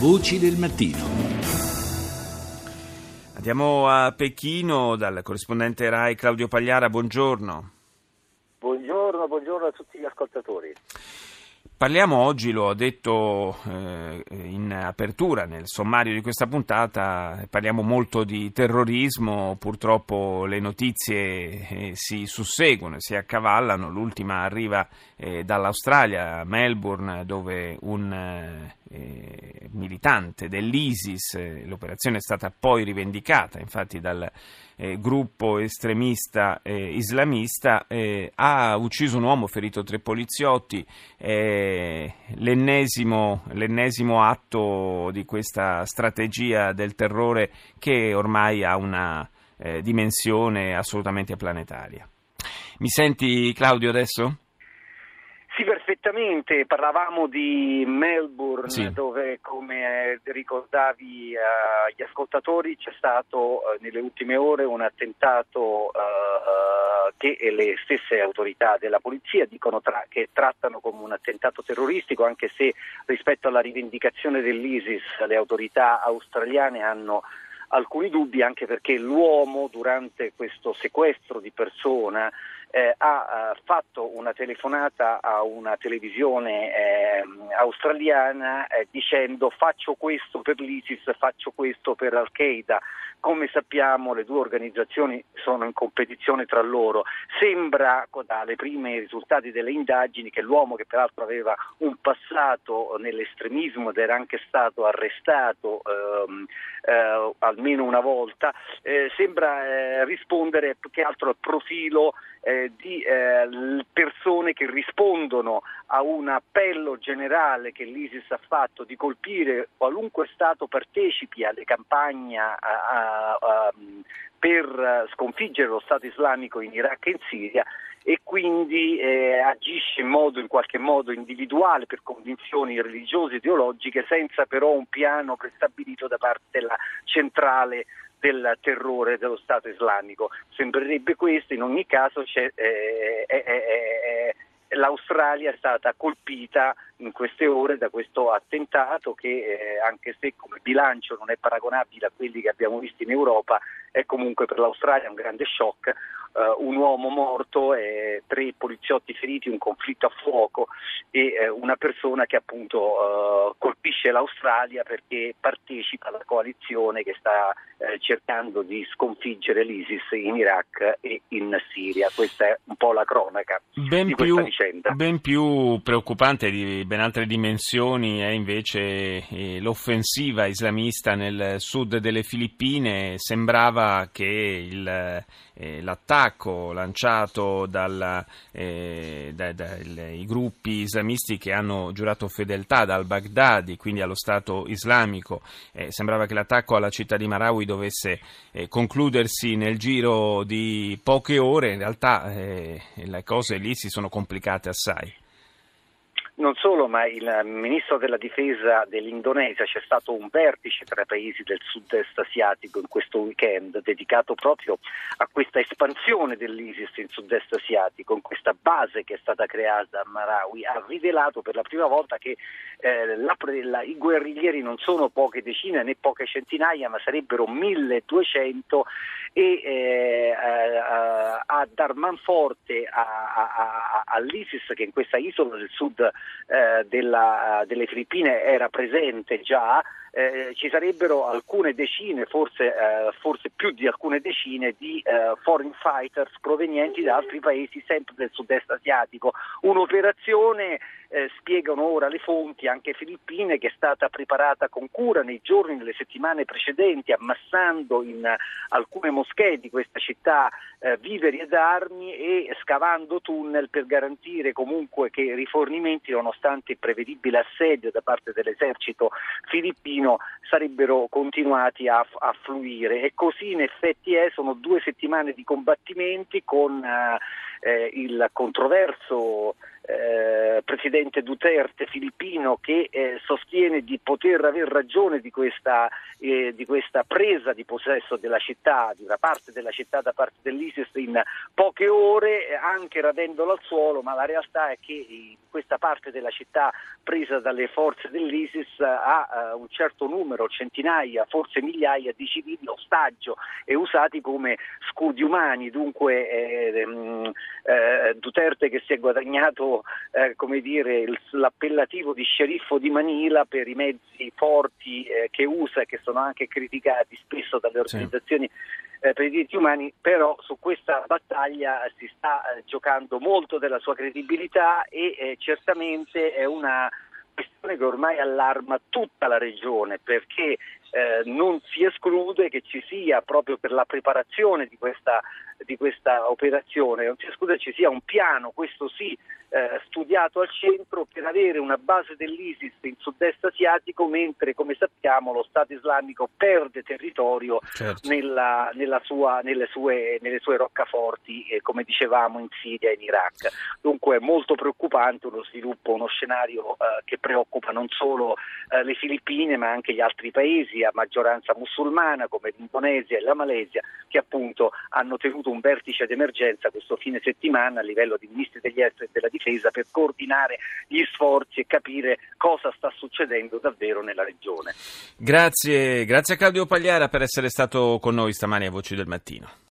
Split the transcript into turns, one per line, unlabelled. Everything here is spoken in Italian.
Voci del mattino.
Andiamo a Pechino dal corrispondente RAI Claudio Pagliara, buongiorno.
Buongiorno, buongiorno a tutti gli ascoltatori.
Parliamo oggi, lo ho detto eh, in apertura nel sommario di questa puntata, parliamo molto di terrorismo, purtroppo le notizie eh, si susseguono, si accavallano, l'ultima arriva eh, dall'Australia, Melbourne, dove un eh, militante dell'ISIS, eh, l'operazione è stata poi rivendicata infatti dal eh, gruppo estremista islamista, ha ucciso un uomo, ferito tre poliziotti, l'ennesimo, l'ennesimo atto di questa strategia del terrore che ormai ha una eh, dimensione assolutamente planetaria. Mi senti Claudio adesso?
Sì, perfettamente. Parlavamo di Melbourne,
sì.
dove, come eh, ricordavi agli ascoltatori, c'è stato uh, nelle ultime ore un attentato che le stesse autorità della polizia dicono tra- che trattano come un attentato terroristico, anche se rispetto alla rivendicazione dell'ISIS le autorità australiane hanno alcuni dubbi, anche perché l'uomo durante questo sequestro di persona eh, ha eh, fatto una telefonata a una televisione eh, australiana eh, dicendo faccio questo per l'ISIS, faccio questo per Al-Qaeda. Come sappiamo le due organizzazioni sono in competizione tra loro. Sembra dai primi risultati delle indagini che l'uomo che peraltro aveva un passato nell'estremismo ed era anche stato arrestato ehm, eh, almeno una volta, eh, sembra eh, rispondere più che altro al profilo eh, di eh, persone che rispondono a un appello generale che l'ISIS ha fatto di colpire qualunque Stato partecipi alle campagne a, a, per sconfiggere lo Stato islamico in Iraq e in Siria e quindi eh, agisce in modo in qualche modo individuale per convinzioni religiose e ideologiche senza però un piano prestabilito da parte della centrale del terrore dello Stato islamico. Sembrerebbe questo, in ogni caso eh, eh, eh, l'Australia è stata colpita in queste ore da questo attentato che eh, anche se come bilancio non è paragonabile a quelli che abbiamo visto in Europa è comunque per l'Australia un grande shock uh, un uomo morto e tre poliziotti feriti, un conflitto a fuoco e uh, una persona che appunto uh, colpisce l'Australia perché partecipa alla coalizione che sta cercando di sconfiggere l'ISIS in Iraq e in Siria. Questa è un po' la cronaca
ben
di
più,
questa vicenda.
Ben più preoccupante di ben altre dimensioni è invece eh, l'offensiva islamista nel sud delle Filippine. Sembrava che il, eh, l'attacco lanciato dai eh, da, da, gruppi islamisti che hanno giurato fedeltà dal Baghdadi, quindi allo Stato islamico, eh, sembrava che l'attacco alla città di Marawi dovesse eh, concludersi nel giro di poche ore, in realtà le cose lì si sono complicate assai.
Non solo, ma il ministro della difesa dell'Indonesia c'è stato un vertice tra i paesi del sud-est asiatico in questo weekend dedicato proprio a questa espansione dell'ISIS in sud-est asiatico, in questa base che è stata creata a Marawi, ha rivelato per la prima volta che eh, la, la, i guerriglieri non sono poche decine né poche centinaia, ma sarebbero 1200 e eh, a, a dar manforte a, a, all'ISIS che in questa isola del sud eh, della, delle Filippine era presente già, eh, ci sarebbero alcune decine, forse, eh, forse, più di alcune decine di eh, foreign fighters provenienti da altri paesi sempre del sud-est asiatico. Un'operazione, eh, spiegano ora le fonti, anche filippine, che è stata preparata con cura nei giorni nelle settimane precedenti, ammassando in alcune moschee di questa città eh, viveri ed armi e scavando tunnel per garantire comunque che i rifornimenti, nonostante il prevedibile assedio da parte dell'esercito filippino, sarebbero continuati a, a fluire. E così in effetti è, sono due settimane di combattimenti con eh, il controverso eh, presidente Duterte filippino che eh, sostiene di poter aver ragione di questa, eh, di questa, presa di possesso della città, di una parte della città da parte dell'ISIS in poche ore, anche radendolo al suolo, ma la realtà è che questa parte della città presa dalle forze dell'ISIS ha uh, un certo numero, centinaia, forse migliaia di civili ostaggio e usati come scudi umani. Dunque eh, eh, Duterte che si è guadagnato eh, come dire, il, l'appellativo di sceriffo di Manila per i mezzi forti eh, che usa e che sono anche criticati spesso dalle organizzazioni sì eh, per i diritti umani, però su questa battaglia si sta eh, giocando molto della sua credibilità e eh, certamente è una questione che ormai allarma tutta la regione perché eh, non si esclude che ci sia proprio per la preparazione di questa, di questa operazione, non si esclude che ci sia un piano, questo sì, eh, studiato al centro per avere una base dell'ISIS in sud-est asiatico, mentre come sappiamo lo Stato islamico perde territorio certo. nella, nella sua, nelle, sue, nelle, sue, roccaforti, eh, come dicevamo in Siria e in Iraq. Dunque è molto preoccupante uno sviluppo, uno scenario eh, che preoccupa non solo eh, le Filippine ma anche gli altri paesi a maggioranza musulmana come l'Indonesia e la Malesia che appunto hanno tenuto un vertice d'emergenza questo fine settimana a livello di ministri degli esteri e della difesa per coordinare gli sforzi e capire cosa sta succedendo davvero nella regione.
Grazie, grazie a Claudio Pagliara per essere stato con noi stamani a Voci del Mattino.